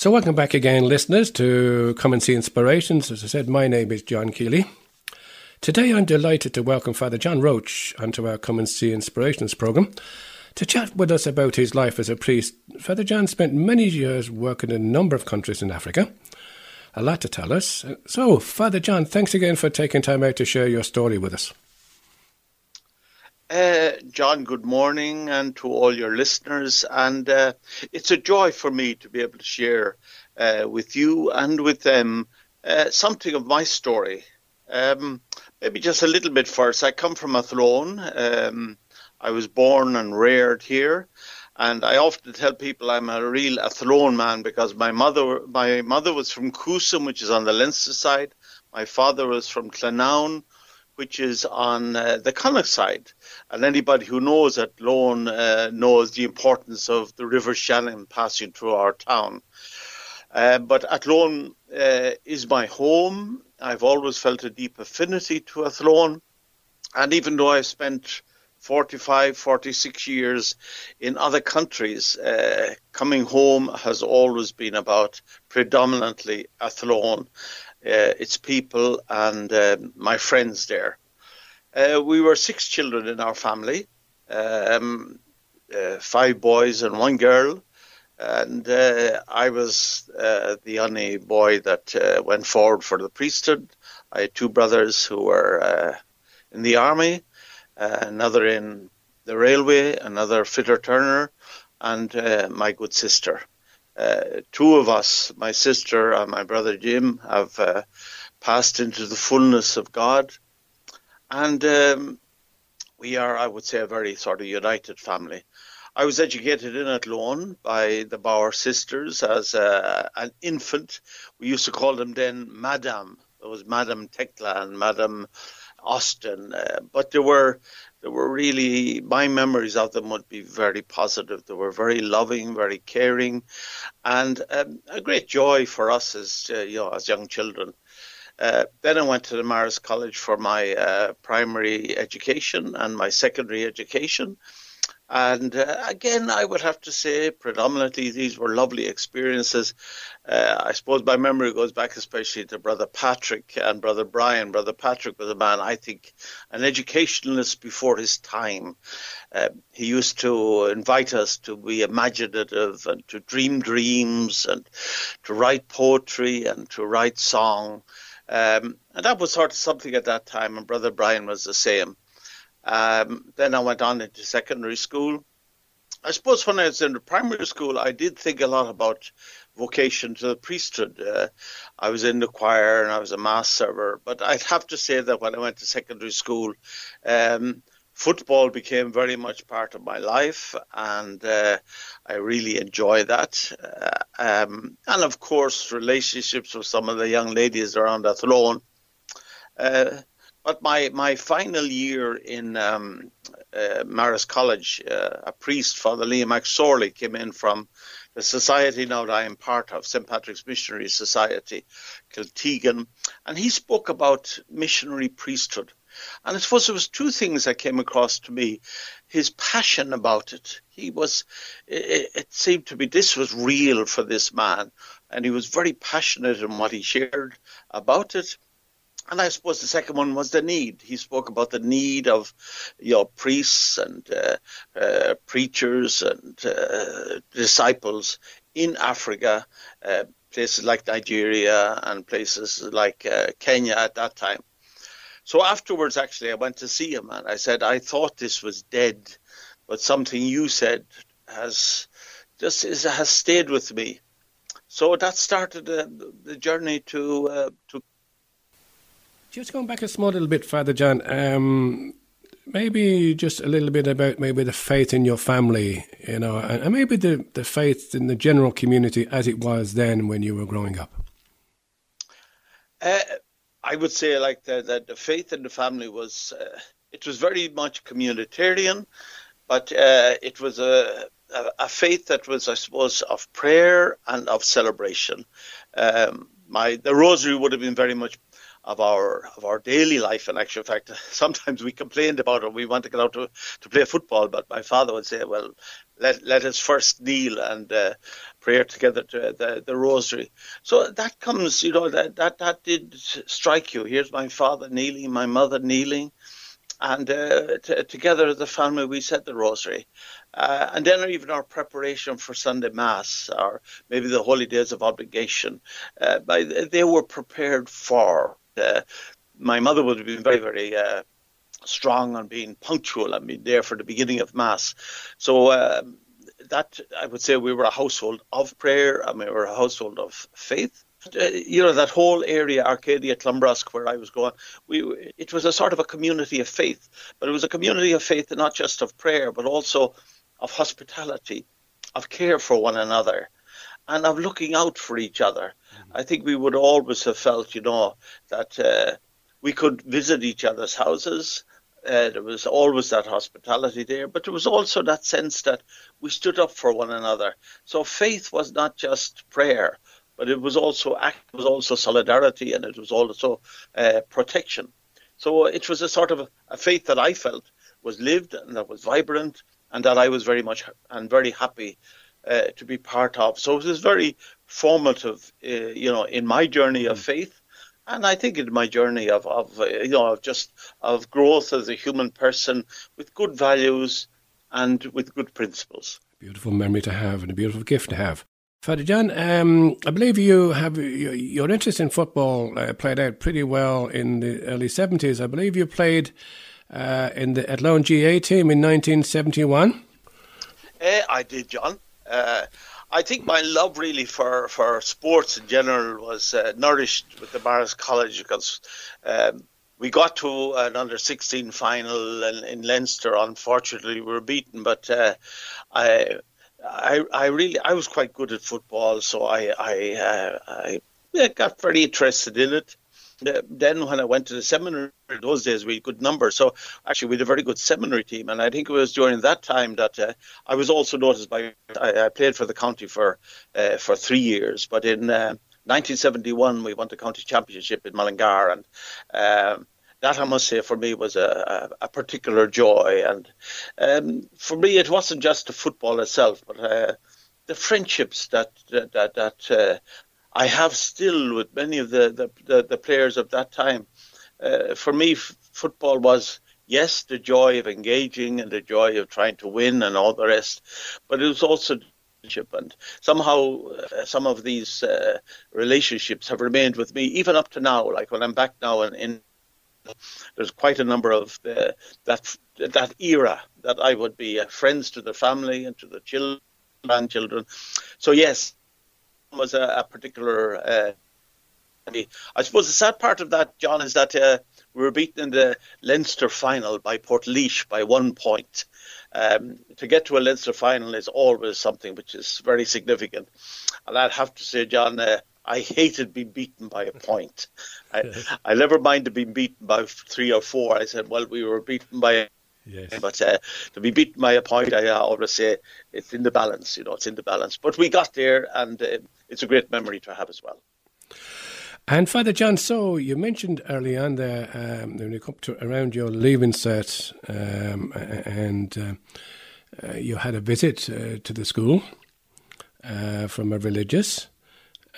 So, welcome back again, listeners, to Come and See Inspirations. As I said, my name is John Keeley. Today, I'm delighted to welcome Father John Roach onto our Come and See Inspirations programme to chat with us about his life as a priest. Father John spent many years working in a number of countries in Africa. A lot to tell us. So, Father John, thanks again for taking time out to share your story with us. Uh, John, good morning, and to all your listeners. And uh, it's a joy for me to be able to share uh, with you and with them uh, something of my story. Um, maybe just a little bit first. I come from Athlone. Um, I was born and reared here, and I often tell people I'm a real Athlone man because my mother, my mother was from Coosan, which is on the Leinster side. My father was from Clonown, which is on uh, the Connacht side. And anybody who knows Athlone uh, knows the importance of the River Shannon passing through our town. Uh, but Athlone uh, is my home. I've always felt a deep affinity to Athlone. And even though I've spent 45, 46 years in other countries, uh, coming home has always been about predominantly Athlone uh, its people, and uh, my friends there. Uh, we were six children in our family, um, uh, five boys and one girl. And uh, I was uh, the only boy that went forward for the priesthood. I had two brothers who were in the army, another in the railway, another fitter turner, and my good sister. Uh, two of us, my sister and my brother Jim, have uh, passed into the fullness of God. And um, we are, I would say, a very sort of united family. I was educated in Athlone by the Bower sisters as a, an infant. We used to call them then Madame. There was Madame Tekla and Madame Austin, uh, but there were there were really my memories of them would be very positive. They were very loving, very caring, and um, a great joy for us as uh, you know as young children. Uh, then I went to the Marist College for my uh, primary education and my secondary education. And uh, again, I would have to say, predominantly, these were lovely experiences. Uh, I suppose my memory goes back especially to Brother Patrick and Brother Brian. Brother Patrick was a man, I think, an educationalist before his time. Uh, he used to invite us to be imaginative and to dream dreams and to write poetry and to write song. Um, and that was sort of something at that time, and Brother Brian was the same. Um, then I went on into secondary school. I suppose when I was in the primary school, I did think a lot about vocation to the priesthood. Uh, I was in the choir and I was a mass server, but I'd have to say that when I went to secondary school, um, football became very much part of my life, and uh, I really enjoy that. Uh, um, and of course, relationships with some of the young ladies around Athlone. Uh, but my, my final year in um, uh, College, uh, a priest, Father Liam McSorley, came in from the society now that I am part of, St. Patrick's Missionary Society, Kiltegan, and he spoke about missionary priesthood. And I suppose there was two things that came across to me. His passion about it. He was, it, it seemed to me this was real for this man. And he was very passionate in what he shared about it. And I suppose the second one was the need. He spoke about the need of, your know, priests and uh, uh, preachers and uh, disciples in Africa, uh, places like Nigeria and places like uh, Kenya at that time. So afterwards, actually, I went to see him and I said, I thought this was dead, but something you said has just is, has stayed with me. So that started the, the journey to uh, to just going back a small little bit, Father John, um, maybe just a little bit about maybe the faith in your family, you know, and maybe the, the faith in the general community as it was then when you were growing up. Uh, I would say like the, the, the, faith in the family was, uh, it was very much communitarian, but uh, it was a, a, a, faith that was, I suppose, of prayer and of celebration. Um, my the rosary would have been very much of our of our daily life. In actual fact, sometimes we complained about it. We want to get out to, to play football, but my father would say, "Well, let let us first kneel and uh, prayer together to the, the rosary. So that comes, you know, that, that, that did strike you. Here's my father kneeling, my mother kneeling. And uh, t- together as a family, we said the rosary. Uh, and then even our preparation for Sunday Mass, or maybe the holy days of obligation, uh, they were prepared for. Uh, my mother would have been very, very uh, strong on being punctual and being there for the beginning of Mass. So um, that I would say we were a household of prayer I mean, we were a household of faith. Uh, you know that whole area, Arcadia, Clonbrusk, where I was going, we it was a sort of a community of faith, but it was a community of faith not just of prayer, but also of hospitality, of care for one another, and of looking out for each other. Mm-hmm. I think we would always have felt, you know, that uh, we could visit each other's houses, uh, there was always that hospitality there, but there was also that sense that we stood up for one another. So faith was not just prayer, but it was also act, it was also solidarity, and it was also uh, protection. So it was a sort of a, a, faith that I felt was lived and that was vibrant, and that I was very much and very happy uh, to be part of. So it was very formative, uh, you know, in my journey of mm. faith and I think in my journey of, of uh, you know of just of growth as a human person with good values and with good principles. Beautiful memory to have and a beautiful gift to have. Father John, um, I believe you have your interest in football uh, played out pretty well in the early seventies. I believe you played uh, in the Athlone GAA team in 1971. Uh, I did, John. Uh, I think my love really for, for sports in general was uh, nourished with the Marist College because um, we got to an under 16 final in, in Leinster. Unfortunately, we were beaten, but uh, I, I, I really I was quite good at football, so I I, uh, I got very interested in it then when I went to the seminary, those days we had good numbers. So actually, we had a very good seminary team, and I think it was during that time that uh, I was also noticed by. I, I, played for the county for uh, for three years, but in uh, 1971 we won the county championship in Mullingar, and um, that I must say for me was a, a, a particular joy. And um, for me, it wasn't just the football itself, but uh, the friendships that that that, that uh, I have still with many of the, the, the, the players of that time. Uh, for me, f- football was, yes, the joy of engaging and the joy of trying to win and all the rest, but it was also and somehow uh, some of these uh, relationships have remained with me even up to now. Like when I'm back now in, in there's quite a number of uh, that that era that I would be uh, friends to the family and to the children, grandchildren. So yes, was a, a particular. Uh, I suppose the sad part of that, John, is that uh, we were beaten in the Leinster final by Portlaoise by one point. Um, to get to a Leinster final is always something which is very significant. And I'd have to say, John, uh, I hated being beaten by a point. I, I never minded being beaten by three or four. I said, well, we were beaten by Yes. But uh, to be beaten by a point, I always say it's in the balance. You know, it's in the balance. But we got there, and uh, it's a great memory to have as well. And Father John, so you mentioned early on there um, when you come to around your leaving cert, um, and uh, uh, you had a visit uh, to the school uh, from a religious.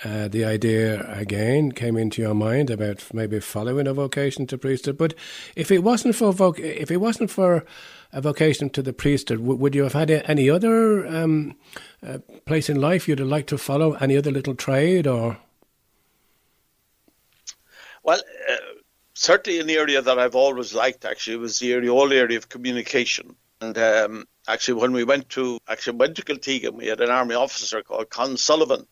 Uh, the idea again came into your mind about maybe following a vocation to priesthood. But if it wasn't for voc- if it wasn't for a vocation to the priesthood, w- would you have had any other um, uh, place in life you'd have liked to follow? Any other little trade or? Well, uh, certainly an area that I've always liked actually was the area, whole area of communication. And um, actually, when we went to actually went to Kiltegan, we had an army officer called Con Sullivan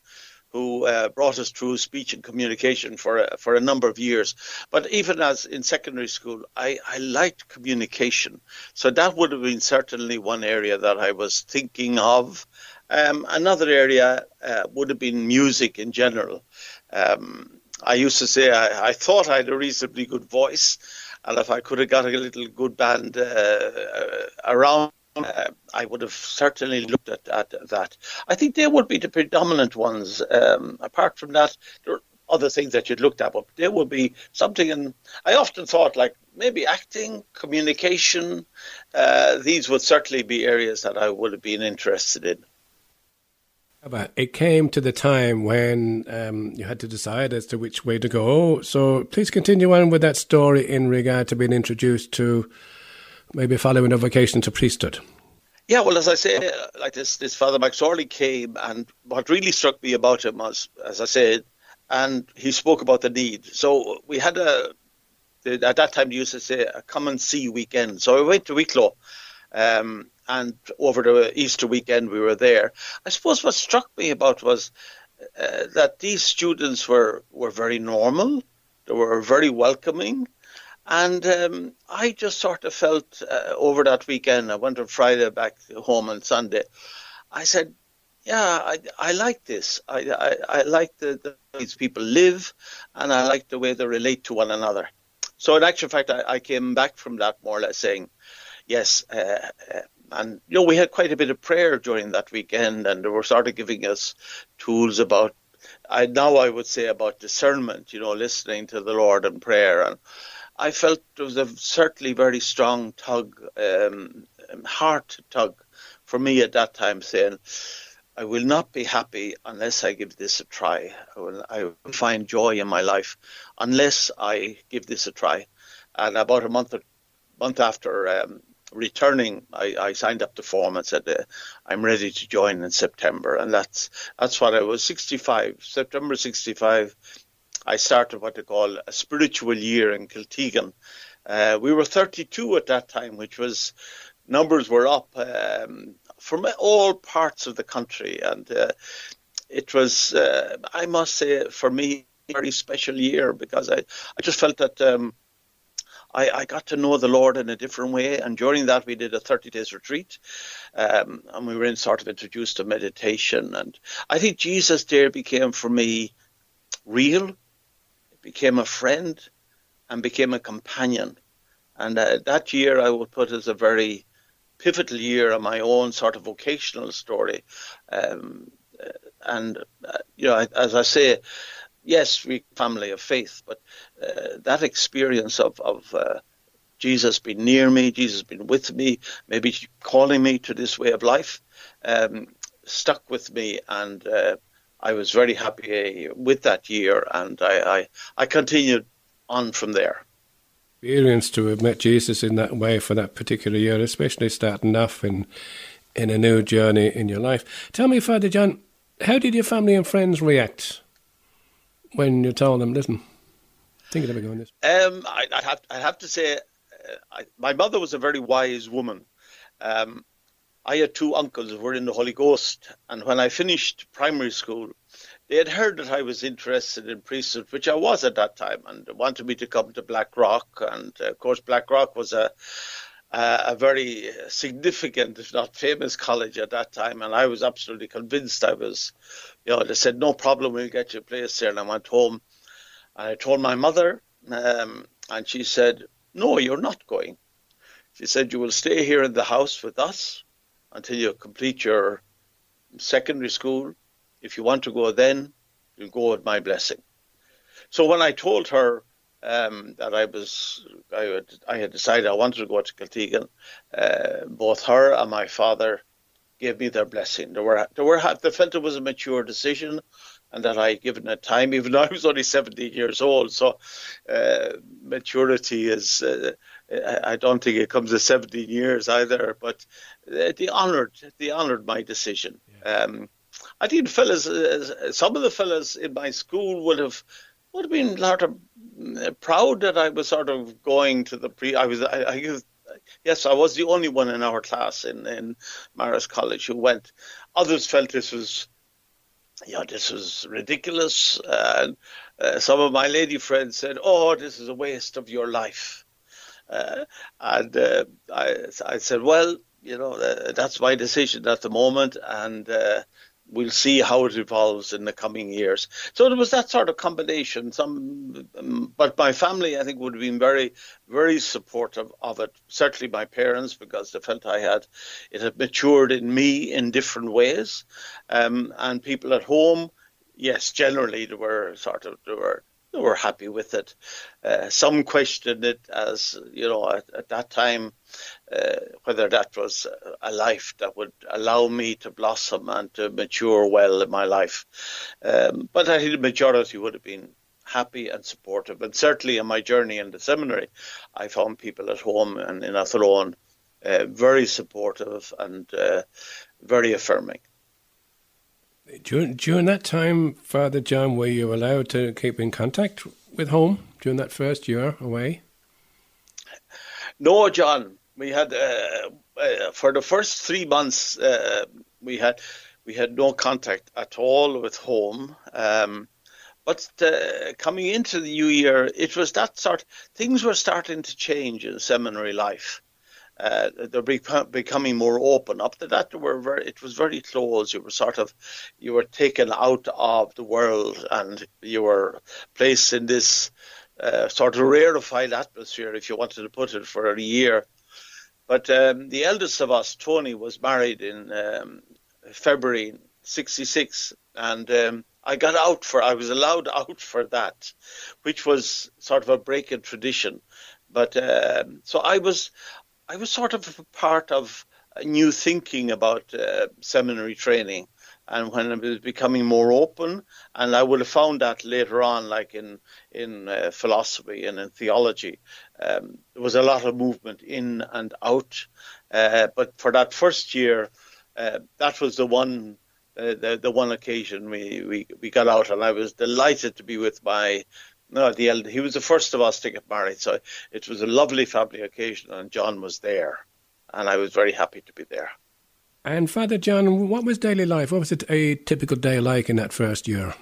who uh, brought us through speech and communication for a, for a number of years. But even as in secondary school, I, I liked communication. So that would have been certainly one area that I was thinking of. Um, another area uh, would have been music in general. Um, I used to say I, I, thought I had a reasonably good voice, and if I could have got a little good band uh, uh around uh, I would have certainly looked at, at, that. I think they would be the predominant ones. Um, apart from that, there are other things that you'd looked at, but there would be something. And I often thought, like maybe acting, communication. Uh, these would certainly be areas that I would have been interested in. But it came to the time when um, you had to decide as to which way to go. So please continue on with that story in regard to being introduced to maybe following a vocation to priesthood. Yeah, well, as I say, like this, this Father McSorley came, and what really struck me about him was, as I said, and he spoke about the need. So we had a, at that time, they used to say a come and see weekend. So I went to Wicklow, um, and over the Easter weekend we were there. I suppose what struck me about was uh, that these students were were very normal. They were very welcoming. And um, I just sort of felt uh, over that weekend, I went on Friday back home on Sunday. I said, yeah, I, I like this. I, I, I like the, the these people live, and I like the way they relate to one another. So, in actual fact, I, I came back from that more or less saying, yes, uh, uh, and you know, we had quite a bit of prayer during that weekend, and they were sort of giving us tools about. I now I would say about discernment, you know, listening to the Lord in prayer, and I felt there was a certainly very strong tug, um, heart tug for me at that time, saying, I will not be happy unless I give this a try. I will, I will find joy in my life unless I give this a try. And about a month, month after um, returning, I, I, signed up the form and said uh, I'm ready to join in September, and that's that's what I was 65, September 65. I started what they call a spiritual year in Kiltegan. Uh, we were 32 at that time, which was numbers were up um, from all parts of the country, and uh, it was, uh, I must say, for me, a very special year because I, I just felt that. Um, I, I, got to know the Lord in a different way. And during that, we did a 30 days retreat. Um, and we were in sort of introduced to meditation. And I think Jesus there became for me real became a friend, and became a companion. And uh, that year I would put as a very pivotal year in my own sort of vocational story. Um, uh, and, uh, you know, as I say, yes, we family of faith, but uh, that experience of, of uh, Jesus being near me, Jesus being with me, maybe calling me to this way of life, um, stuck with me and uh, I was very happy with that year, and I, I, I continued on from there. Experience to have met Jesus in that way for that particular year, especially starting off in in a new journey in your life. Tell me, Father John, how did your family and friends react when you told them, "Listen, thinking about going this"? Um, I, I have I have to say, uh, I, my mother was a very wise woman. Um, I had two uncles who were in the Holy Ghost, and when I finished primary school, they had heard that I was interested in priesthood, which I was at that time, and wanted me to come to Blackrock. And uh, of course, Blackrock was a a very significant, if not famous, college at that time, and I was absolutely convinced I was. You know, they said no problem, we'll get you a place there, and I went home, and I told my mother, um, and she said, "No, you're not going." She said, "You will stay here in the house with us." Until you complete your secondary school. If you want to go then, you'll go with my blessing. So when I told her um, that I was, I had, I had, decided I wanted to go to Kiltegan, uh, both her and my father gave me their blessing. They were, they were, they felt it was a mature decision, and that I given it time, even though I was only 17 years old. So uh, maturity is, uh, I don't think it comes to 17 years either, but uh, they honoured, they honoured my decision. Yeah. Um, I think fellas, uh, some of the fellas in my school would have would have been sort of uh, proud that I was sort of going to the pre. I was, I, I yes, I was the only one in our class in in Marist College who went. Others felt this was yeah, this was ridiculous. And uh, some of my lady friends said, "Oh, this is a waste of your life." Uh, and uh, I, I said, "Well, you know, uh, that's my decision at the moment, and uh, we'll see how it evolves in the coming years. So there was that sort of combination. Some, um, but my family, I think, would have been very, very supportive of it. Certainly my parents, because they felt I had it had matured in me in different ways, um, and people at home. Yes, generally they were sort of they were were happy with it. Uh, some questioned it as, you know, at, at that time, uh, whether that was a life that would allow me to blossom and to mature well in my life. Um, but I think the majority would have been happy and supportive. And certainly in my journey in the seminary, I found people at home and in Athlone uh, very supportive and uh, very affirming. During, during that time, Father John, were you allowed to keep in contact with home during that first year away? No, John. We had uh, uh, for the first three months uh, we had we had no contact at all with home. Um, but uh, coming into the new year, it was that sort. Things were starting to change in seminary life uh, they're becoming more open. Up to that, very, it was very closed. You were sort of, you were taken out of the world, and you were placed in this uh, sort of rarefied atmosphere, if you wanted to put it, for a year. But um, the eldest of us, Tony, was married in um, February '66, and um, I got out for, I was allowed out for that, which was sort of a break in tradition. But um, so I was, I was sort of a part of a new thinking about uh, seminary training. And when it was becoming more open, and I would have found that later on, like in in uh, philosophy and in theology, um, there was a lot of movement in and out. Uh, but for that first year, uh, that was the one uh, the, the one occasion we, we, we got out, and I was delighted to be with my no, the elder, he was the first of us to get married, so it was a lovely family occasion, and John was there, and I was very happy to be there. And Father John, what was daily life? What was it a typical day like in that first year?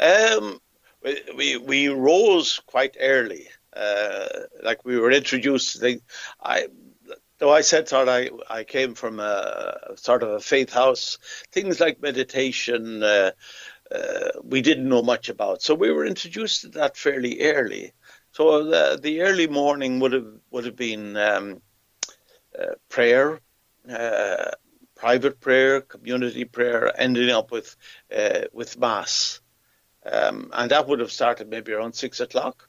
Um, we, we, we rose quite early. Uh, like we were introduced. I though I said sort I I came from a sort of a faith house, things like meditation, uh, uh, we didn't know much about. So we were introduced to that fairly early. So the, the early morning would have would have been um, uh, prayer, uh, private prayer, community prayer, ending up with uh, with mass, um, and that would have started maybe around six o'clock.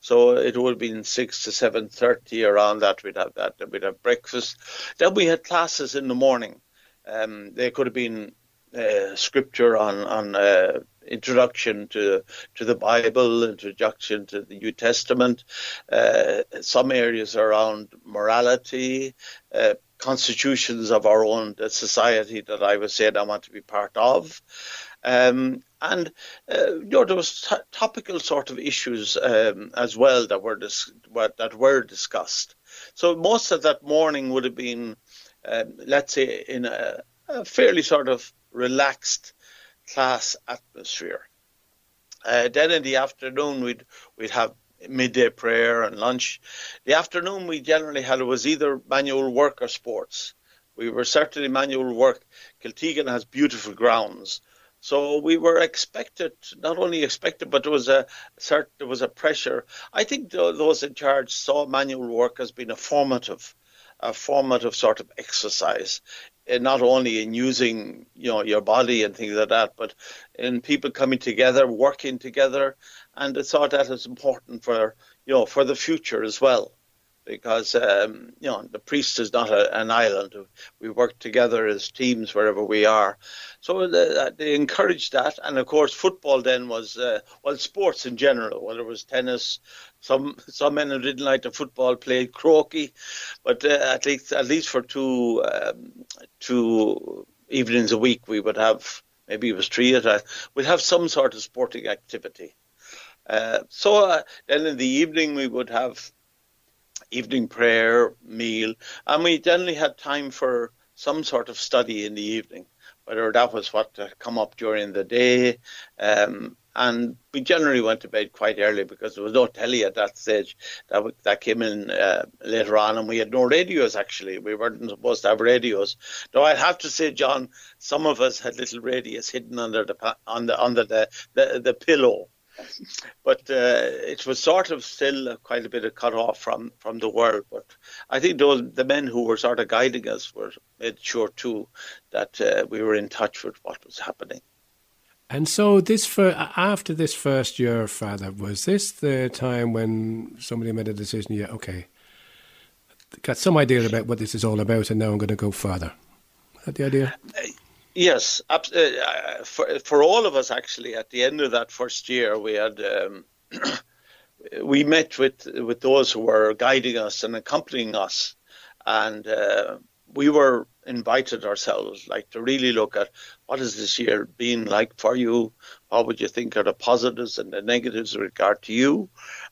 So it would have been six to seven thirty around that. We'd have that. We'd have breakfast. Then we had classes in the morning. Um, they could have been uh, scripture on on uh, introduction to to the Bible, introduction to the New Testament, uh, some areas around morality, uh, constitutions of our own society that I was saying I want to be part of. Um, and uh, you know there was t- topical sort of issues um, as well that were dis- that were discussed. So most of that morning would have been, um, let's say, in a, a fairly sort of relaxed class atmosphere. Uh, then in the afternoon, we'd we'd have midday prayer and lunch. The afternoon we generally had was either manual work or sports. We were certainly manual work. Kiltegan has beautiful grounds, so we were expected, not only expected, but there was a there was a pressure. I think those in charge saw manual work as being a formative a formative sort of exercise not only in using you know your body and things like that, but in people coming together, working together, and I thought that is important for you know for the future as well, because um, you know the priest is not a, an island. We work together as teams wherever we are, so the, they encouraged that, and of course football then was uh, well sports in general, whether it was tennis, some some men who didn't like the football played croquet, but uh, at least at least for two um, two evenings a week we would have maybe it was three at a we'd have some sort of sporting activity. Uh, so uh, then in the evening we would have evening prayer, meal, and we generally had time for some sort of study in the evening, whether that was what come up during the day. Um, and we generally went to bed quite early because there was no telly at that stage. That that came in uh, later on, and we had no radios. Actually, we weren't supposed to have radios. Though I'd have to say, John, some of us had little radios hidden under the the under the the, the pillow. But uh, it was sort of still quite a bit of cut off from, from the world. But I think those the men who were sort of guiding us were made sure too that uh, we were in touch with what was happening. And so, this for after this first year, Father, was this the time when somebody made a decision? Yeah, okay, got some idea about what this is all about, and now I'm going to go further. That the idea? Yes, uh, for for all of us actually. At the end of that first year, we had um, we met with with those who were guiding us and accompanying us, and uh, we were invited ourselves, like to really look at what has this year been like for you. What would you think are the positives and the negatives with regard to you,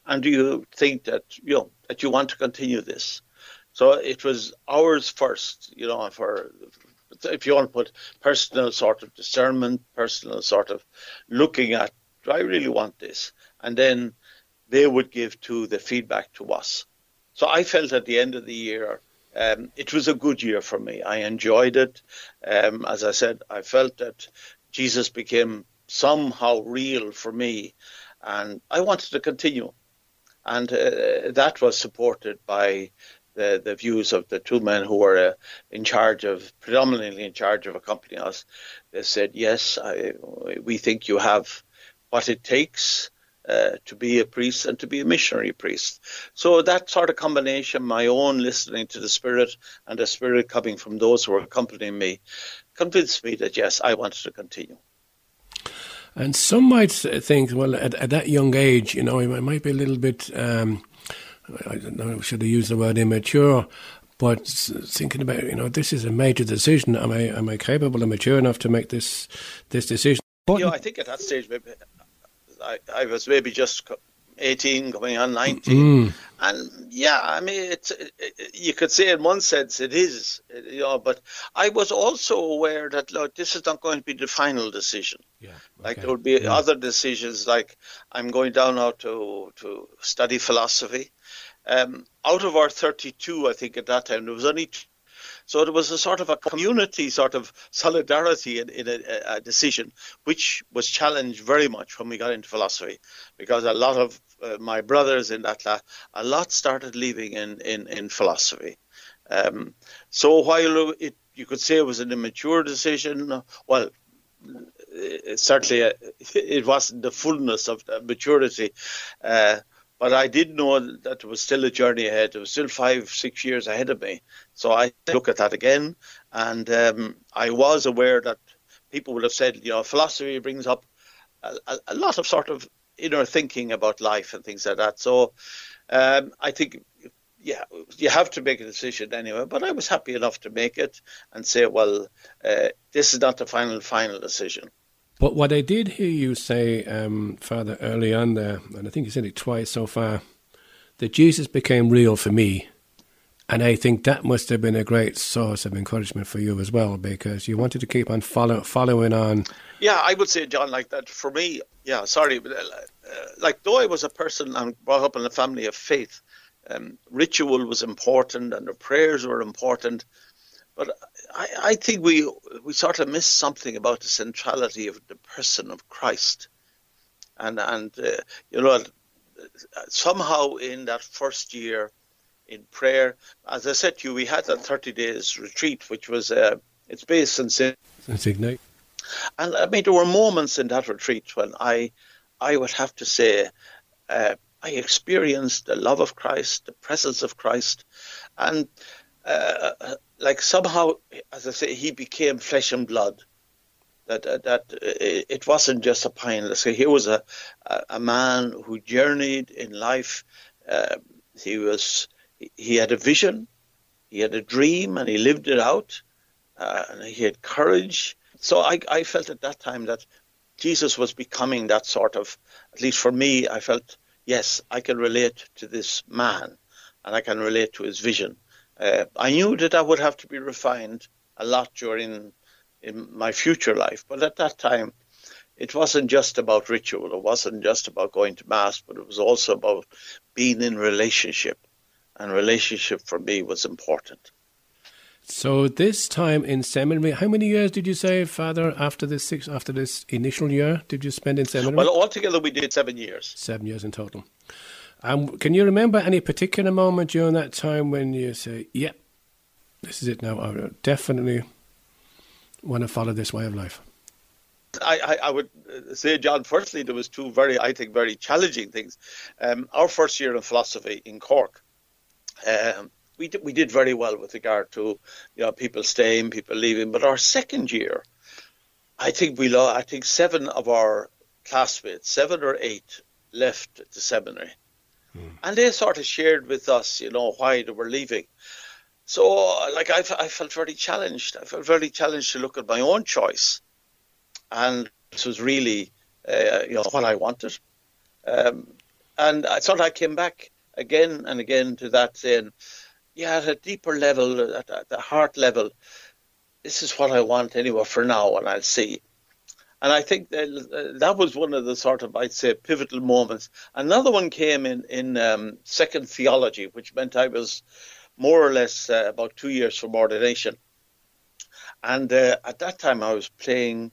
and do you think that you know that you want to continue this? So it was ours first, you know, for if you want to put personal sort of discernment, personal sort of looking at, do I really want this? And then they would give to the feedback to us. So I felt at the end of the year, um, it was a good year for me. I enjoyed it. Um, as I said, I felt that Jesus became somehow real for me, and I wanted to continue. And uh, that was supported by the, the views of the two men who were uh, in charge of, predominantly in charge of accompanying us. They said, yes, I, we think you have what it takes uh, to be a priest and to be a missionary priest. So that sort of combination, my own listening to the Spirit and the Spirit coming from those who were accompanying me, convinced me that yes, I wanted to continue. And some might think, well, at, at that young age, you know, it might be a little bit um, I don't know, should I use the word immature? But thinking about, you know, this is a major decision. Am I am I capable and mature enough to make this this decision? But, you know, I think at that stage, maybe I, I was maybe just 18 going on 19 mm. and yeah i mean it's it, you could say in one sense it is you know but i was also aware that look this is not going to be the final decision yeah okay. like there would be yeah. other decisions like i'm going down now to to study philosophy um, out of our 32 i think at that time there was only so there was a sort of a community sort of solidarity in, in a, a, decision, which was challenged very much when we got into philosophy, because a lot of uh, my brothers in that class, a lot started leaving in, in, in philosophy. Um, so while it, you could say it was an immature decision, well, it, certainly uh, it wasn't the fullness of maturity. Uh, but I did know that there was still a journey ahead. There was still five, six years ahead of me. So I look at that again, and um, I was aware that people would have said, you know, philosophy brings up a, a lot of sort of inner thinking about life and things like that. So um, I think, yeah, you have to make a decision anyway. But I was happy enough to make it and say, well, uh, this is not the final, final decision. But what I did hear you say, um, Father, early on there, and I think you said it twice so far, that Jesus became real for me. And I think that must have been a great source of encouragement for you as well, because you wanted to keep on follow, following on. Yeah, I would say, John, like that for me. Yeah, sorry, but uh, like though I was a person and brought up in a family of faith, um, ritual was important and the prayers were important. But I, I think we we sort of miss something about the centrality of the person of Christ, and and uh, you know somehow in that first year in prayer, as I said to you, we had that thirty days retreat, which was uh, it's based in St. Ignite. And I mean, there were moments in that retreat when I, I would have to say, uh, I experienced the love of Christ, the presence of Christ, and uh, like somehow, as I say, he became flesh and blood. That uh, that uh, it wasn't just a pine. Say here was a a man who journeyed in life. Uh, he was he had a vision, he had a dream, and he lived it out. Uh, and he had courage. So I I felt at that time that Jesus was becoming that sort of. At least for me, I felt yes, I can relate to this man, and I can relate to his vision. Uh, I knew that I would have to be refined a lot during in my future life, but at that time, it wasn't just about ritual. It wasn't just about going to mass, but it was also about being in relationship, and relationship for me was important. So this time in seminary, how many years did you say, Father? After this six, after this initial year, did you spend in seminary? Well, altogether we did seven years. Seven years in total. Um, can you remember any particular moment during that time when you say, "Yep, yeah, this is it now. I definitely want to follow this way of life"? I, I, would say, John, firstly, there was two very, I think, very challenging things. Um, our first year in philosophy in Cork, um, we, did, we did very well with regard to you know, people staying, people leaving. But our second year, I think we lost, I think seven of our classmates, seven or eight, left the seminary. Hmm. And they sort of shared with us, you know, why they were leaving. So, like, I, I felt very challenged. I felt very challenged to look at my own choice and this was really uh, you know what I wanted. Um, and I thought I came back again and again to that saying, yeah, at a deeper level, at, at the heart level, this is what I want anyway for now, and I'll see. And I think that, uh, that was one of the sort of, I'd say, pivotal moments. Another one came in in um, second theology, which meant I was more or less uh, about two years from ordination. And uh, at that time, I was playing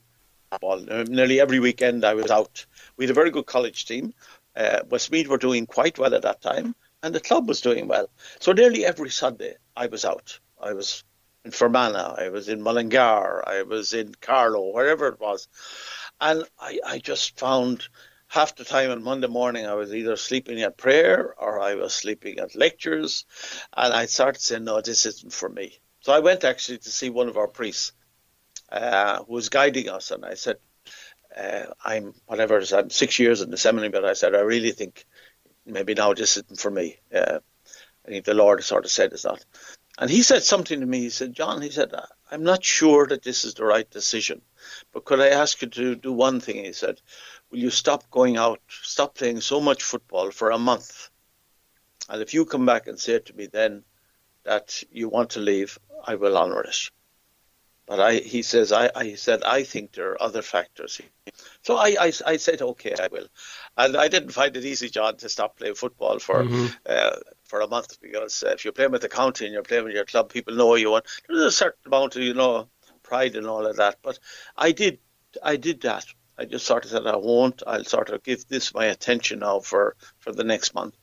ball. Uh, nearly every weekend I was out. We had a very good college team. Uh, Westmeath were doing quite well at that time, and the club was doing well. So nearly every Sunday I was out. I was in Fermanagh, I was in Mullingar, I was in Carlow, wherever it was. And I, I just found half the time on Monday morning I was either sleeping at prayer or I was sleeping at lectures. And I started saying, no, this isn't for me. So I went actually to see one of our priests uh, who was guiding us, and I said, uh, "I'm whatever. I'm six years in the seminary, but I said I really think maybe now this isn't for me. Uh, I think the Lord sort of said it's not." And he said something to me. He said, "John," he said, "I'm not sure that this is the right decision, but could I ask you to do one thing?" He said, "Will you stop going out, stop playing so much football for a month, and if you come back and say to me then that you want to leave, I will honour it." But I, he says, I, I said, I think there are other factors. So I, I, I said, okay, I will. And I didn't find it easy, John, to stop playing football for mm-hmm. uh, for a month because uh, if you're playing with the county and you're playing with your club, people know you. And there's a certain amount of, you know, pride and all of that. But I did, I did that. I just sort of said, I won't. I'll sort of give this my attention now for, for the next month.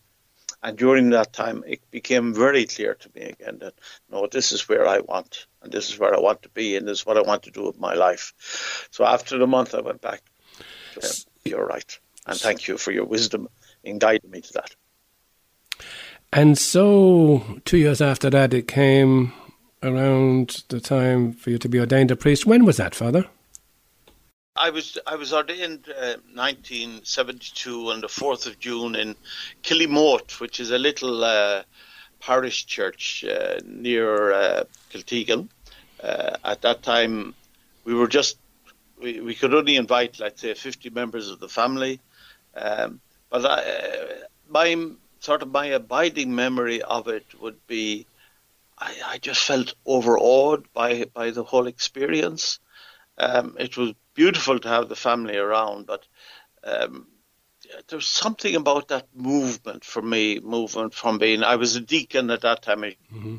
And during that time, it became very clear to me again that no, this is where I want, and this is where I want to be, and this is what I want to do with my life. So after the month, I went back. To him. You're right, and thank you for your wisdom in guiding me to that. And so, two years after that, it came around the time for you to be ordained a priest. When was that, Father? I was I was ordained uh, 1972 on the 4th of June in Killymoat, which is a little uh, parish church uh, near uh, Kiltegan. Uh, at that time, we were just we, we could only invite, let's say, 50 members of the family. Um, but I, uh, my sort of my abiding memory of it would be, I, I just felt overawed by by the whole experience. Um, it was beautiful to have the family around, but um, there's something about that movement for me, movement from being, I was a deacon at that time. Mm-hmm.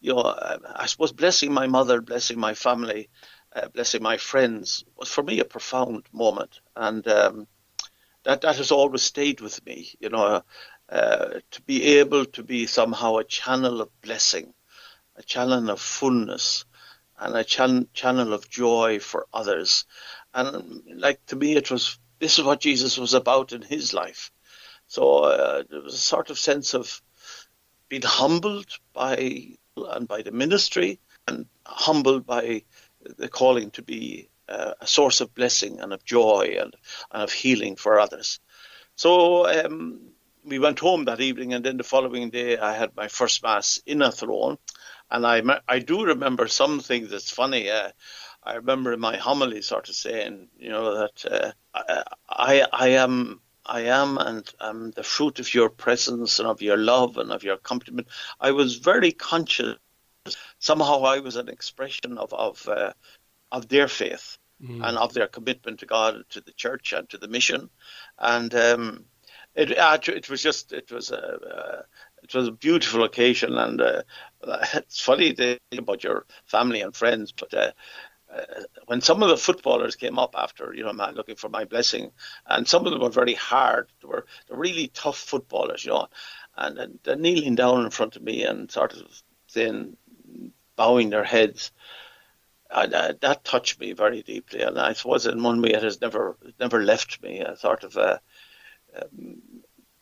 You know, I suppose blessing my mother, blessing my family, uh, blessing my friends was for me a profound moment. And um, that, that has always stayed with me, you know, uh, to be able to be somehow a channel of blessing, a channel of fullness, and a chan- channel of joy for others. And like to me, it was this is what Jesus was about in his life. So uh, there was a sort of sense of being humbled by and by the ministry, and humbled by the calling to be uh, a source of blessing and of joy and, and of healing for others. So um, we went home that evening, and then the following day I had my first mass in Athlone, and I I do remember some things that's funny. Uh, I remember in my homily sort of saying, you know, that uh, I I am I am and am the fruit of your presence and of your love and of your accompaniment. I was very conscious. Somehow I was an expression of of uh, of their faith mm. and of their commitment to God, to the church, and to the mission. And um, it it was just it was a, it was a beautiful occasion, and uh, it's funny to think about your family and friends, but. Uh, uh, when some of the footballers came up after, you know, man, looking for my blessing, and some of them were very hard. They were they're really tough footballers, you know, and, and they're kneeling down in front of me and sort of saying, bowing their heads. I, that touched me very deeply, and I suppose in one way it has never never left me. A sort of a, um,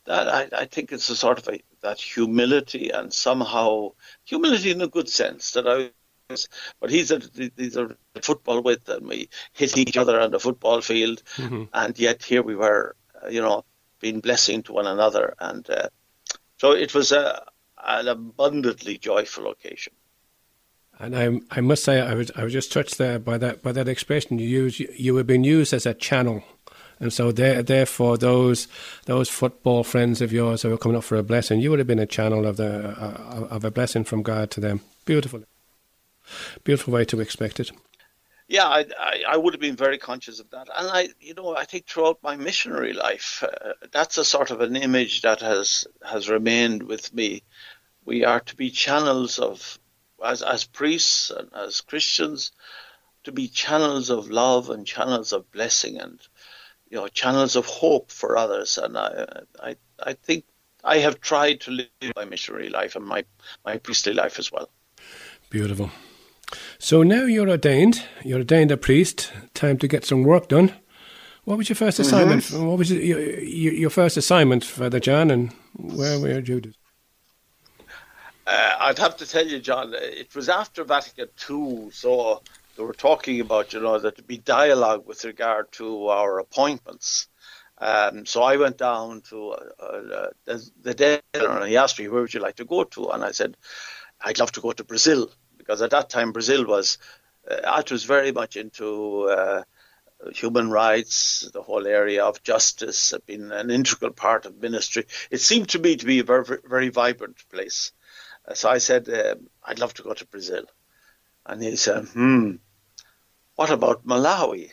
that I, I think it's a sort of a, that humility and somehow humility in a good sense that I was. But he's a these are football with, and we hit each other on the football field, mm-hmm. and yet here we were, uh, you know, being blessing to one another, and uh, so it was a, an abundantly joyful occasion. And I, I must say, I was, I was just touched there by that, by that expression you use. You, you were being used as a channel, and so there, therefore, those, those football friends of yours who were coming up for a blessing, you would have been a channel of the, uh, of a blessing from God to them. Beautiful, beautiful way to expect it. Yeah, I, I, I, would have been very conscious of that, and I, you know, I think throughout my missionary life, uh, that's a sort of an image that has has remained with me. We are to be channels of as, as priests and as Christians to be channels of love and channels of blessing and you know channels of hope for others. And I I, I think I have tried to live my missionary life and my, my priestly life as well. Beautiful. So now you're ordained. You're ordained a priest. Time to get some work done. What was your first assignment? Mm-hmm. What was your, your, first assignment, Father John, and where were you? Uh, I'd have to tell you, John, it was after Vatican II, so they were talking about, you know, that there'd be dialogue with regard to our appointments. Um, so I went down to uh, uh, the, the dinner and he asked me, where would you like to go to? And I said, I'd love to go to Brazil because at that time Brazil was, uh, was very much into uh, human rights, the whole area of justice had been an integral part of ministry. It seemed to me to be a very, very vibrant place. So I said, uh, I'd love to go to Brazil. And he said, hmm, what about Malawi?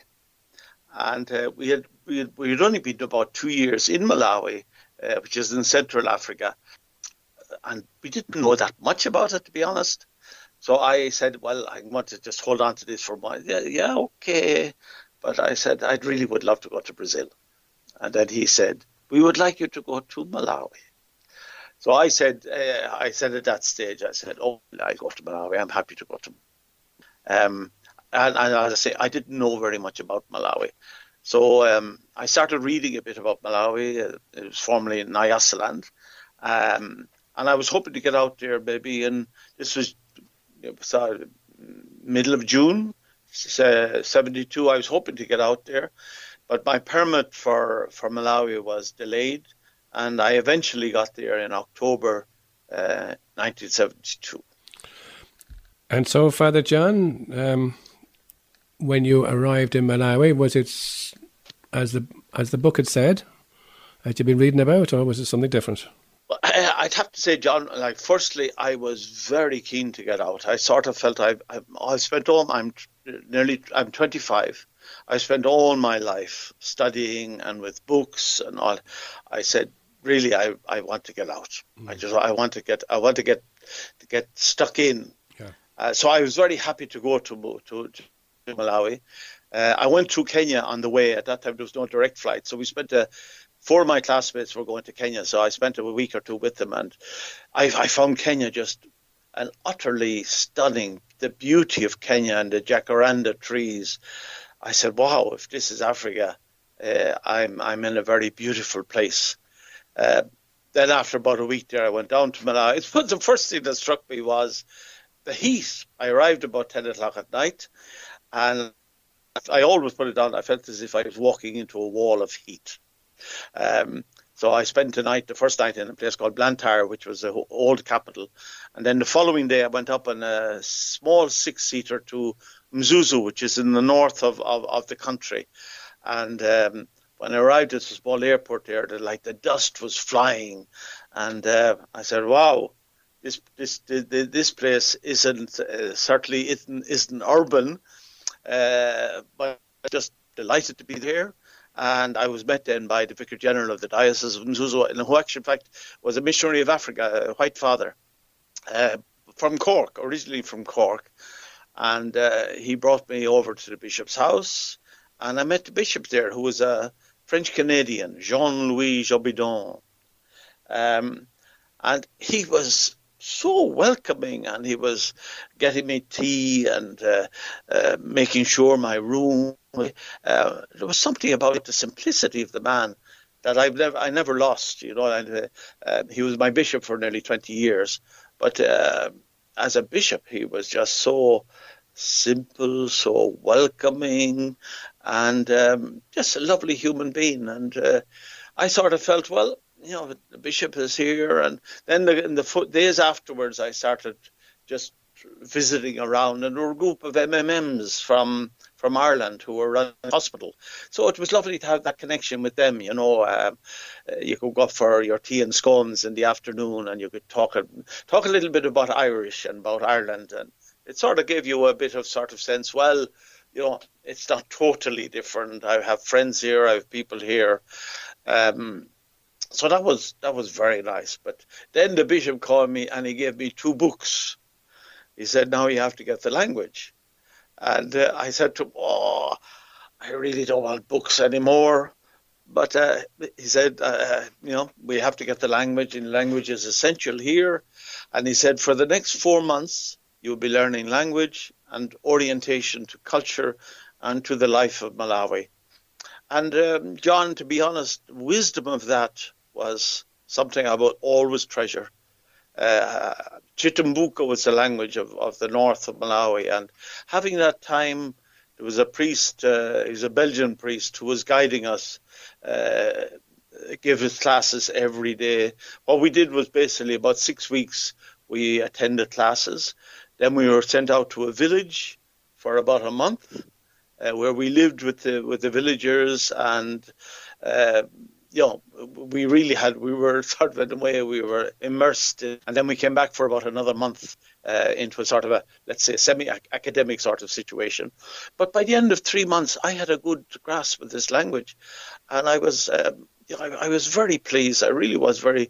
And uh, we had we had, we had only been about two years in Malawi, uh, which is in Central Africa, and we didn't know that much about it, to be honest. So I said, well, I want to just hold on to this for my yeah, yeah okay, but I said I'd really would love to go to Brazil, and then he said, we would like you to go to Malawi. So I said, uh, I said at that stage, I said, oh, I go to Malawi. I'm happy to go to. Um, and, and, as I say, I didn't know very much about Malawi. So um, I started reading a bit about Malawi. Uh, it was formerly Nyasaland. Um, and I was hoping to get out there maybe and this was you know, middle of June, uh, 72. I was hoping to get out there. But my permit for, for Malawi was delayed and I eventually got there in October uh, 1972. And so, Father John, um, when you arrived in Malawi, was it as the as the book had said? Had you been reading about, or was it something different? Well, I'd have to say, John. Like, firstly, I was very keen to get out. I sort of felt I've, I, I spent all. I'm nearly. I'm 25. I spent all my life studying and with books and all. I said, really I, I want to get out. Mm. I just I want to get I want to get to get stuck in. Yeah. Uh, so I was very happy to go to to, to Malawi. Uh, I went through Kenya on the way. At that time, there was no direct flight, so we spent a. Four of my classmates were going to Kenya, so I spent a week or two with them, and I, I found Kenya just an utterly stunning. The beauty of Kenya and the jacaranda trees. I said, "Wow! If this is Africa, uh, I'm I'm in a very beautiful place." Uh, then after about a week there, I went down to Malawi. The first thing that struck me was the heat. I arrived about 10 o'clock at night, and I always put it down. I felt as if I was walking into a wall of heat. Um, so I spent the night, the first night, in a place called Blantyre, which was the old capital. And then the following day, I went up on a small six-seater to Mzuzu, which is in the north of, of, of the country. And um, when I arrived at the small airport there, the, like the dust was flying, and uh, I said, "Wow, this this this place isn't uh, certainly isn't, isn't urban, uh, but just delighted to be there." And I was met then by the Vicar General of the Diocese of Mzuzu, who actually, in fact, was a missionary of Africa, a white father, uh, from Cork, originally from Cork. And uh, he brought me over to the bishop's house, and I met the bishop there, who was a French Canadian, Jean Louis Jobidon. Um, and he was so welcoming, and he was getting me tea and uh, uh, making sure my room. Uh, there was something about the simplicity of the man that I've never I never lost. You know, and, uh, uh, he was my bishop for nearly twenty years, but uh, as a bishop, he was just so simple, so welcoming, and um, just a lovely human being. And uh, I sort of felt, well, you know, the bishop is here, and then the, in the days afterwards, I started just visiting around, and there were a group of MMMs from from Ireland who were running the hospital. So it was lovely to have that connection with them. You know, um, you could go for your tea and scones in the afternoon, and you could talk a, talk a little bit about Irish and about Ireland, and it sort of gave you a bit of sort of sense. Well, you know, it's not totally different. I have friends here, I have people here. Um, so that was that was very nice. But then the bishop called me and he gave me two books. He said, "Now you have to get the language." And uh, I said to him, "Oh, I really don't want books anymore." But uh, he said, uh, "You know, we have to get the language, and language is essential here." And he said, "For the next four months, you'll be learning language and orientation to culture and to the life of Malawi." And um, John, to be honest, wisdom of that was something I will always treasure. Uh, Chitumbuka was the language of, of the north of Malawi, and having that time, there was a priest, uh, he was a Belgian priest, who was guiding us, uh, give us classes every day. What we did was basically about six weeks we attended classes. Then we were sent out to a village for about a month, uh, where we lived with the with the villagers and uh, you know, we really had, we were sort of in a way, we were immersed. In, and then we came back for about another month uh, into a sort of a, let's say, semi academic sort of situation. But by the end of three months, I had a good grasp of this language. And I was, know, I, I, was very pleased. I really was very,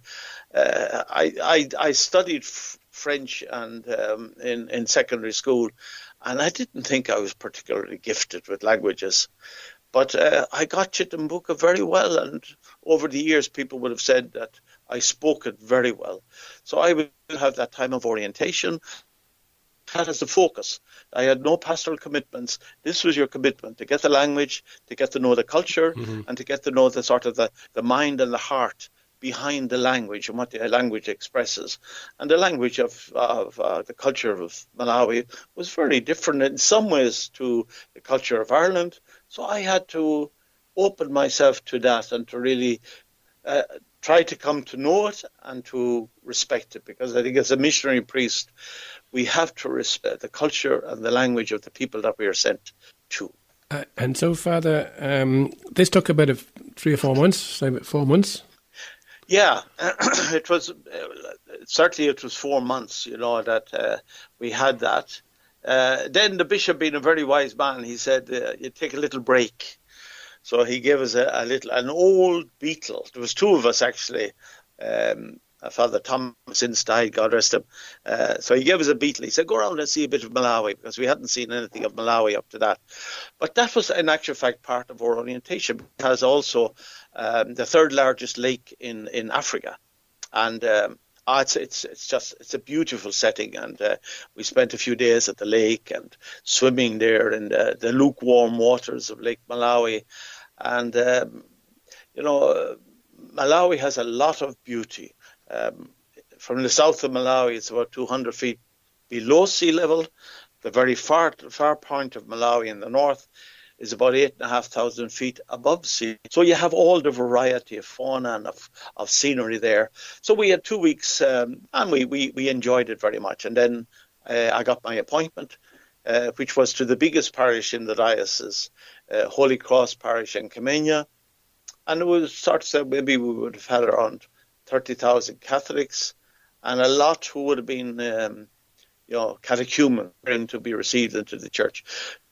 uh, I, I, I, studied French and um, in, in secondary school. And I didn't think I was particularly gifted with languages. But uh, I got Chitumbuka very well, and over the years, people would have said that I spoke it very well. So I would have that time of orientation. That as the focus. I had no pastoral commitments. This was your commitment to get the language, to get to know the culture, mm-hmm. and to get to know the sort of the, the mind and the heart behind the language and what the language expresses. And the language of, of uh, the culture of Malawi was very different in some ways to the culture of Ireland. So I had to open myself to that and to really uh, try to come to know it and to respect it because I think as a missionary priest, we have to respect the culture and the language of the people that we are sent to. Uh, and so, Father, um, this took a bit of three or four months, say about four months. Yeah, it was certainly it was four months. You know that uh, we had that. Uh, then the bishop, being a very wise man, he said, uh, "You take a little break." So he gave us a, a, little, an old beetle. There was two of us actually. Um, Father Thomas died, God rest him. Uh, so he gave us a beetle. He said, go around and see a bit of Malawi because we hadn't seen anything of Malawi up to that. But that was, in actual fact, part of our orientation because also um, the third largest lake in, in Africa. And um, oh, it's, it's, it's just it's a beautiful setting. And uh, we spent a few days at the lake and swimming there in the, the lukewarm waters of Lake Malawi. And, um, you know, Malawi has a lot of beauty. Um, from the south of Malawi, it's about 200 feet below sea level. The very far, far point of Malawi in the north is about eight and a half thousand feet above sea. So you have all the variety of fauna and of, of scenery there. So we had two weeks um, and we, we, we enjoyed it very much. And then uh, I got my appointment, uh, which was to the biggest parish in the diocese, uh, Holy Cross Parish in Nkhamenya. And it was sort of said maybe we would have had around 30,000 Catholics, and a lot who would have been, um, you know, catechumen to be received into the church.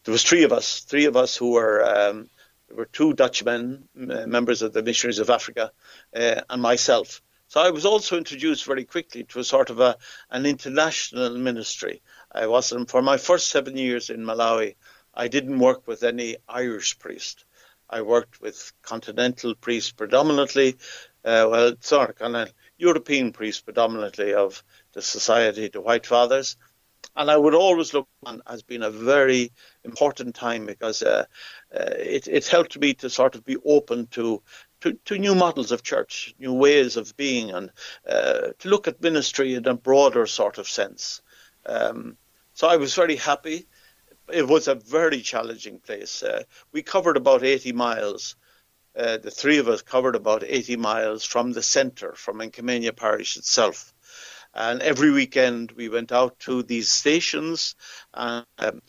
There was three of us, three of us who were, um, were two Dutchmen, members of the Missionaries of Africa, uh, and myself. So I was also introduced very quickly to a sort of a, an international ministry. I wasn't, for my first seven years in Malawi, I didn't work with any Irish priest. I worked with continental priests predominantly, uh, well, sort of European priest predominantly of the Society the White Fathers. And I would always look on as being a very important time because uh, uh, it, it helped me to sort of be open to, to, to new models of church, new ways of being, and uh, to look at ministry in a broader sort of sense. Um, so I was very happy. It was a very challenging place. Uh, we covered about 80 miles. Uh, the three of us covered about 80 miles from the centre, from Nkhamenya Parish itself. And every weekend we went out to these stations and um,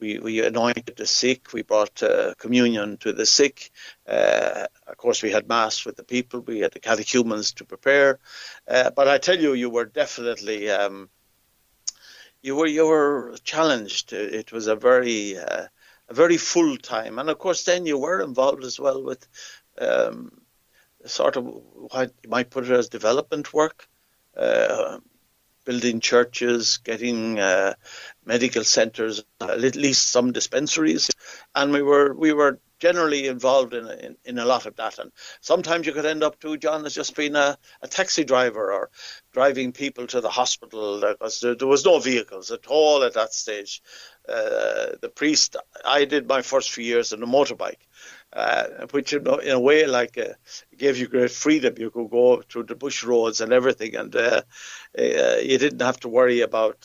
we, we anointed the sick. We brought uh, communion to the sick. Uh, of course, we had mass with the people. We had the catechumens to prepare. Uh, but I tell you, you were definitely um, you were you were challenged. It was a very uh, very full time, and of course, then you were involved as well with um, sort of what you might put it as development work. Uh, building churches, getting uh, medical centres, at least some dispensaries, and we were we were generally involved in, in, in a lot of that. And sometimes you could end up too, John, as just being a, a taxi driver or driving people to the hospital there, there was no vehicles at all at that stage. Uh, the priest, I did my first few years on a motorbike. Uh, which in a way like uh, gave you great freedom. You could go through the bush roads and everything, and uh, uh you didn't have to worry about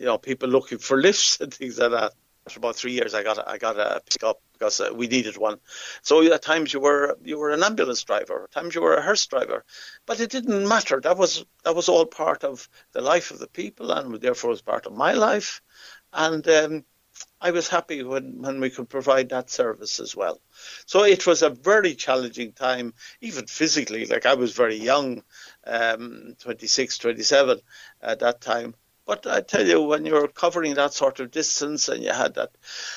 you know people looking for lifts and things like that. After about three years, I got I got a pickup because uh, we needed one. So at times you were you were an ambulance driver, at times you were a hearse driver, but it didn't matter. That was that was all part of the life of the people, and therefore was part of my life. And um, I was happy when, when we could provide that service as well. So it was a very challenging time, even physically. Like I was very young, um, 26, 27 at that time. But I tell you, when you're covering that sort of distance and you had that.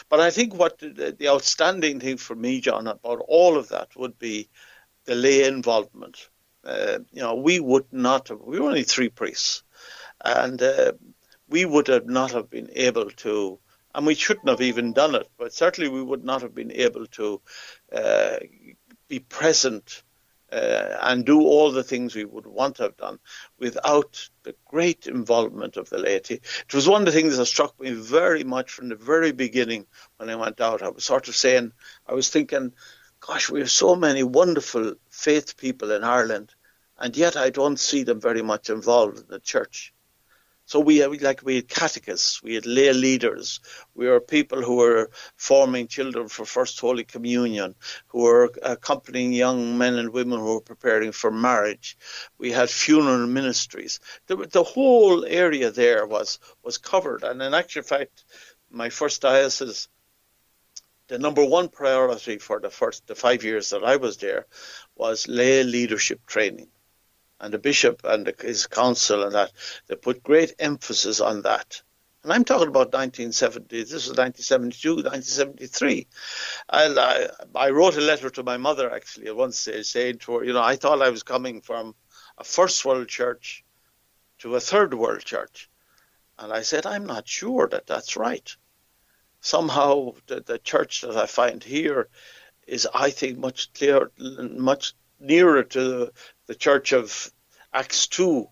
But I think what the, the outstanding thing for me, John, about all of that would be the lay involvement. Uh, you know, we would not have, we were only three priests. And uh, we would have not have been able to and we shouldn't have even done it. But certainly we would not have been able to uh, be present uh, and do all the things we would want to have done without the great involvement of the laity. It was one of the things that struck me very much from the very beginning when I went out. I was sort of saying, I was thinking, gosh, we have so many wonderful faith people in Ireland, and yet I don't see them very much involved in the church. So we had, like we had catechists, we had lay leaders, we were people who were forming children for First Holy Communion, who were uh, accompanying young men and women who were preparing for marriage. We had funeral ministries. The, the whole area there was was covered, and in actual fact, my first diocese the number one priority for the first the five years that I was there was lay leadership training and the bishop and his council and that, they put great emphasis on that. And I'm talking about 1970, this was 1972, 1973. And I, I wrote a letter to my mother actually at one stage saying to her, you know, I thought I was coming from a first world church to a third world church. And I said, I'm not sure that that's right. Somehow the, the church that I find here is, I think, much clearer, much nearer to the church of Acts 2,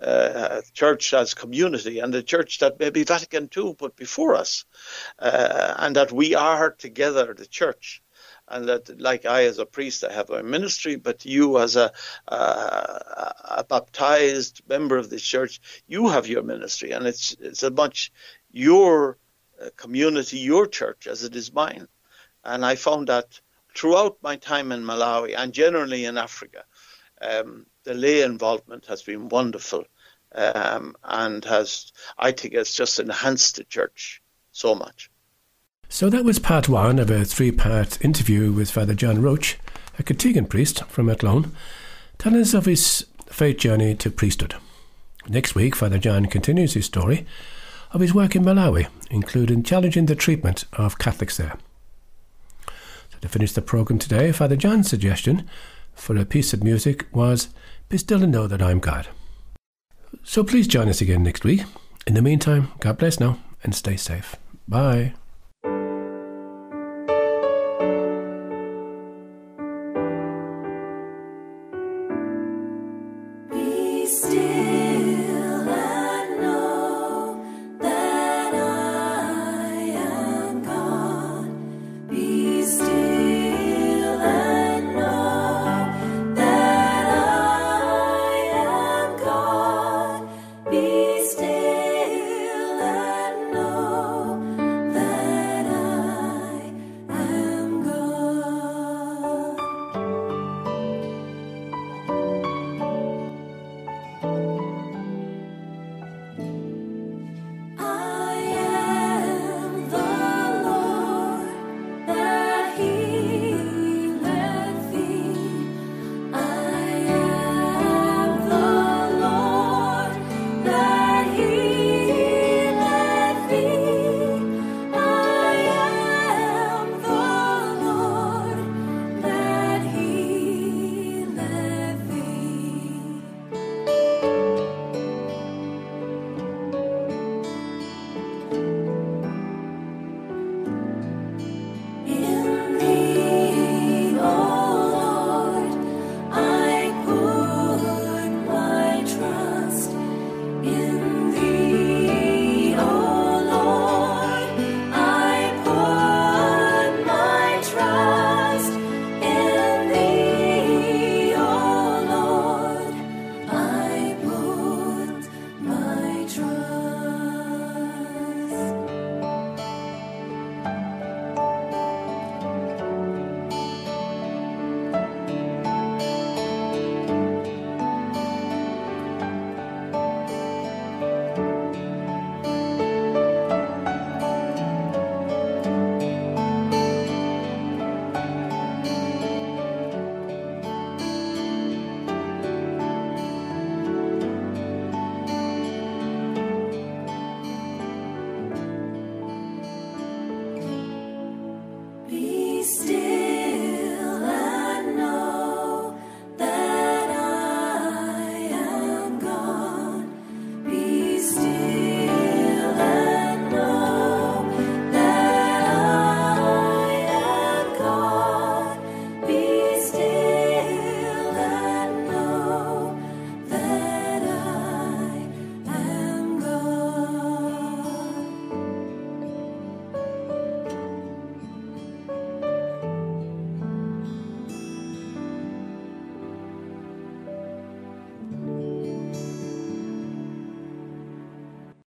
uh, church as community, and the church that maybe Vatican II put before us, uh, and that we are together, the church. And that, like I as a priest, I have a ministry, but you as a, a baptized member of the church, you have your ministry, and it's it's as much your uh, community, your church, as it is mine. And I found that throughout my time in Malawi and generally in Africa, um, the lay involvement has been wonderful um, and has, I think, has just enhanced the church so much. So that was part one of a three part interview with Father John Roach, a Kiltegan priest from Athlone, telling us of his faith journey to priesthood. Next week, Father John continues his story of his work in Malawi, including challenging the treatment of Catholics there. So to finish the programme today, Father John's suggestion for a piece of music was Be Still and Know That I'm God. So please join us again next week. In the meantime, God bless now and stay safe. Bye.